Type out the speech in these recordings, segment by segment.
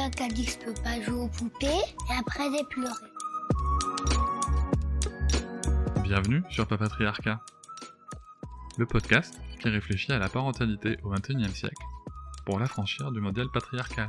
Quelqu'un dit que je peux pas jouer aux poupées et après j'ai pleuré. Bienvenue sur Papatriarcat, le podcast qui réfléchit à la parentalité au XXIe siècle pour l'affranchir du modèle patriarcal.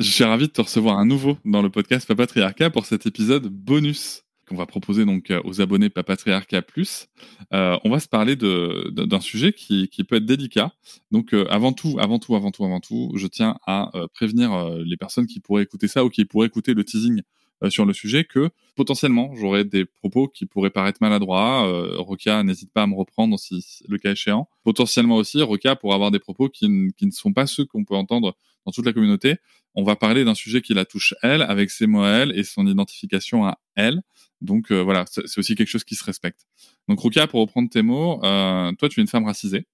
Je suis ravi de te recevoir à nouveau dans le podcast Papatriarcat pour cet épisode bonus qu'on va proposer donc euh, aux abonnés Papatriarcat Plus. Euh, on va se parler d'un sujet qui, qui, peut être délicat. Donc euh, avant tout, avant tout, avant tout, avant tout, je tiens à prévenir les personnes qui pourraient écouter ça ou qui pourraient écouter le teasing sur le sujet que potentiellement j'aurais des propos qui pourraient paraître maladroits. Euh, Rokia, n'hésite pas à me reprendre si, le cas échéant. Potentiellement aussi, Rokia pour avoir des propos qui, qui ne sont pas ceux qu'on peut entendre dans toute la communauté. On va parler d'un sujet qui la touche elle, avec ses mots à elle et son identification à elle. Donc euh, voilà, c'est aussi quelque chose qui se respecte. Donc Rokia, pour reprendre tes mots, euh, toi tu es une femme racisée.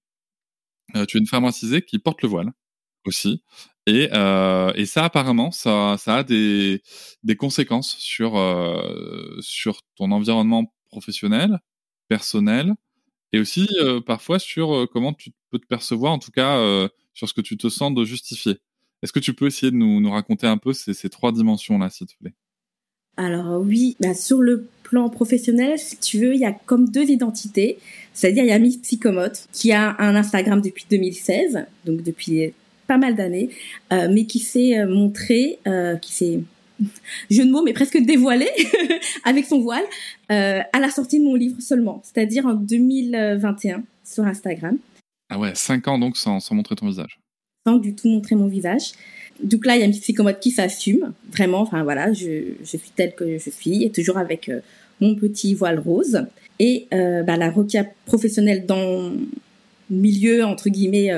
Euh, tu es une femme racisée qui porte le voile aussi. Et, euh, et ça, apparemment, ça, a des, conséquences sur, euh, sur ton environnement professionnel, personnel, et aussi euh, parfois sur comment tu peux te percevoir, en tout cas sur ce que tu te sens de justifier. Est-ce que tu peux essayer de nous, raconter un peu ces, ces trois dimensions-là, s'il te plaît? Alors oui, bah, sur le plan professionnel, si tu veux, il y a comme deux identités. C'est-à-dire, il y a Miss Psychomote, qui a un Instagram depuis 2016, donc depuis pas mal d'années, euh, mais qui s'est euh, montré, euh, qui s'est jeu de mots, mais presque dévoilé avec son voile euh, à la sortie de mon livre seulement, c'est-à-dire en 2021 sur Instagram. Ah ouais, cinq ans donc sans, sans montrer ton visage. Sans du tout montrer mon visage. Donc là, il y a une psychomote qui s'assume, vraiment. Enfin voilà, je, je suis telle que je suis, et toujours avec mon petit voile rose. Et bah, la roquia professionnelle dans le milieu entre guillemets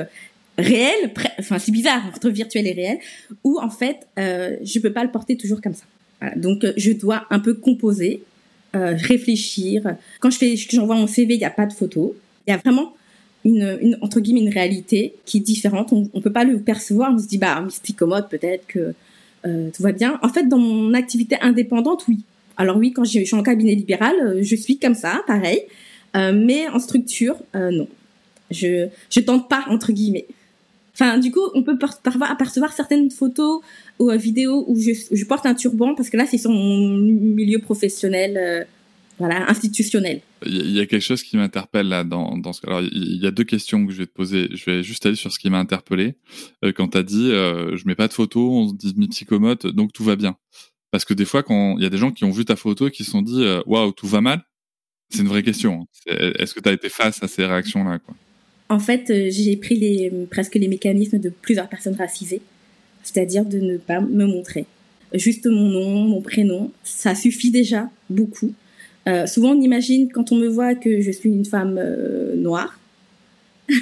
réel, enfin c'est bizarre entre virtuel et réel, où en fait euh, je peux pas le porter toujours comme ça. Voilà. Donc euh, je dois un peu composer, euh, réfléchir. Quand je fais, j'envoie mon CV, il y a pas de photo. Il y a vraiment une, une, entre guillemets une réalité qui est différente. On, on peut pas le percevoir. On se dit bah psychomote peut-être que euh, tout va bien. En fait, dans mon activité indépendante, oui. Alors oui, quand je suis en cabinet libéral, euh, je suis comme ça, pareil. Mais en structure, non. Je je tente pas entre guillemets. Enfin, du coup, on peut parfois apercevoir certaines photos ou euh, vidéos où je, porte un turban parce que là, c'est sur mon milieu professionnel, euh, voilà, institutionnel. Il y a quelque chose qui m'interpelle là dans, dans ce. Alors, il y a deux questions que je vais te poser. Je vais juste aller sur ce qui m'a interpellé euh, quand t'as dit euh, je mets pas de photos, on se dit psychomote, donc tout va bien. Parce que des fois, quand il y a des gens qui ont vu ta photo et qui se sont dit waouh, tout va mal, c'est une vraie question. Est-ce que tu as été face à ces réactions là, quoi? En fait, euh, j'ai pris les, presque les mécanismes de plusieurs personnes racisées, c'est-à-dire de ne pas me montrer. Juste mon nom, mon prénom, ça suffit déjà beaucoup. Euh, souvent, on imagine quand on me voit que je suis une femme euh, noire,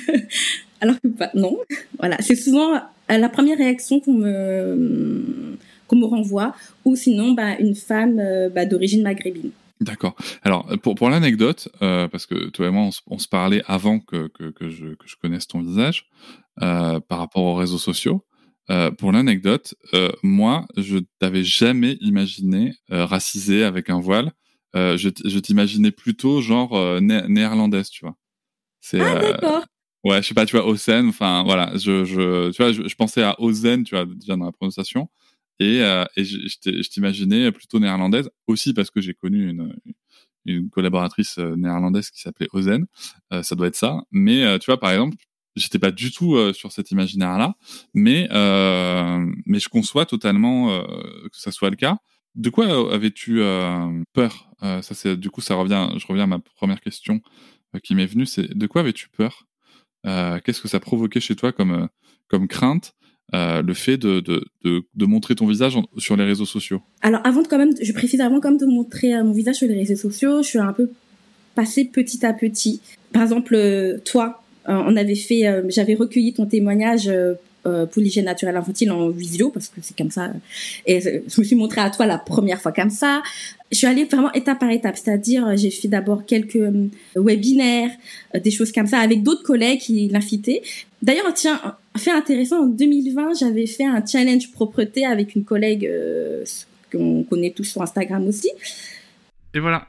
alors que pas. Non, voilà, c'est souvent la première réaction qu'on me qu'on me renvoie, ou sinon, bah, une femme euh, bah, d'origine maghrébine. D'accord. Alors pour pour l'anecdote, euh, parce que toi et moi on, se, on se parlait avant que, que, que, je, que je connaisse ton visage euh, par rapport aux réseaux sociaux. Euh, pour l'anecdote, euh, moi je t'avais jamais imaginé euh, racisé avec un voile. je je t'imaginais plutôt genre né néerlandaise, tu vois. C'est, ah d'accord. Ouais, je sais pas, tu vois, Osen, enfin voilà, je, je, tu vois, je, pensais à Ozen, tu vois, déjà dans la prononciation, et, euh, et je, t'imaginais plutôt néerlandaise, aussi parce que j'ai connu une, une collaboratrice euh, néerlandaise qui s'appelait Ozen, euh, ça doit être ça, mais euh, tu vois, par exemple, j'étais pas du tout euh, sur cet imaginaire-là, mais, mais je conçois totalement que ça soit le cas. De quoi avais-tu peur? Ça, c'est du coup, ça revient. Je reviens à ma première question qui m'est venue. C'est de quoi avais-tu peur? Euh, qu'est-ce que ça provoquait chez toi comme, euh, comme crainte? Euh, le fait de, de, de, montrer ton visage sur les réseaux sociaux Alors avant de quand même, je précise avant quand même de montrer mon visage sur les réseaux sociaux, je suis un peu passée petit à petit. Par exemple, toi, on avait fait, j'avais recueilli ton témoignage euh, pour l'hygiène naturelle infantile en visio parce que c'est comme ça. Et je me suis montrée à toi la première fois comme ça. Je suis allée vraiment étape par étape, c'est-à-dire j'ai fait d'abord quelques euh, webinaires, euh, des choses comme ça avec d'autres collègues qui l'invitaient. D'ailleurs, tiens, fait intéressant, en 2020, j'avais fait un challenge propreté avec une collègue qu'on connaît tous sur Instagram aussi. Et voilà,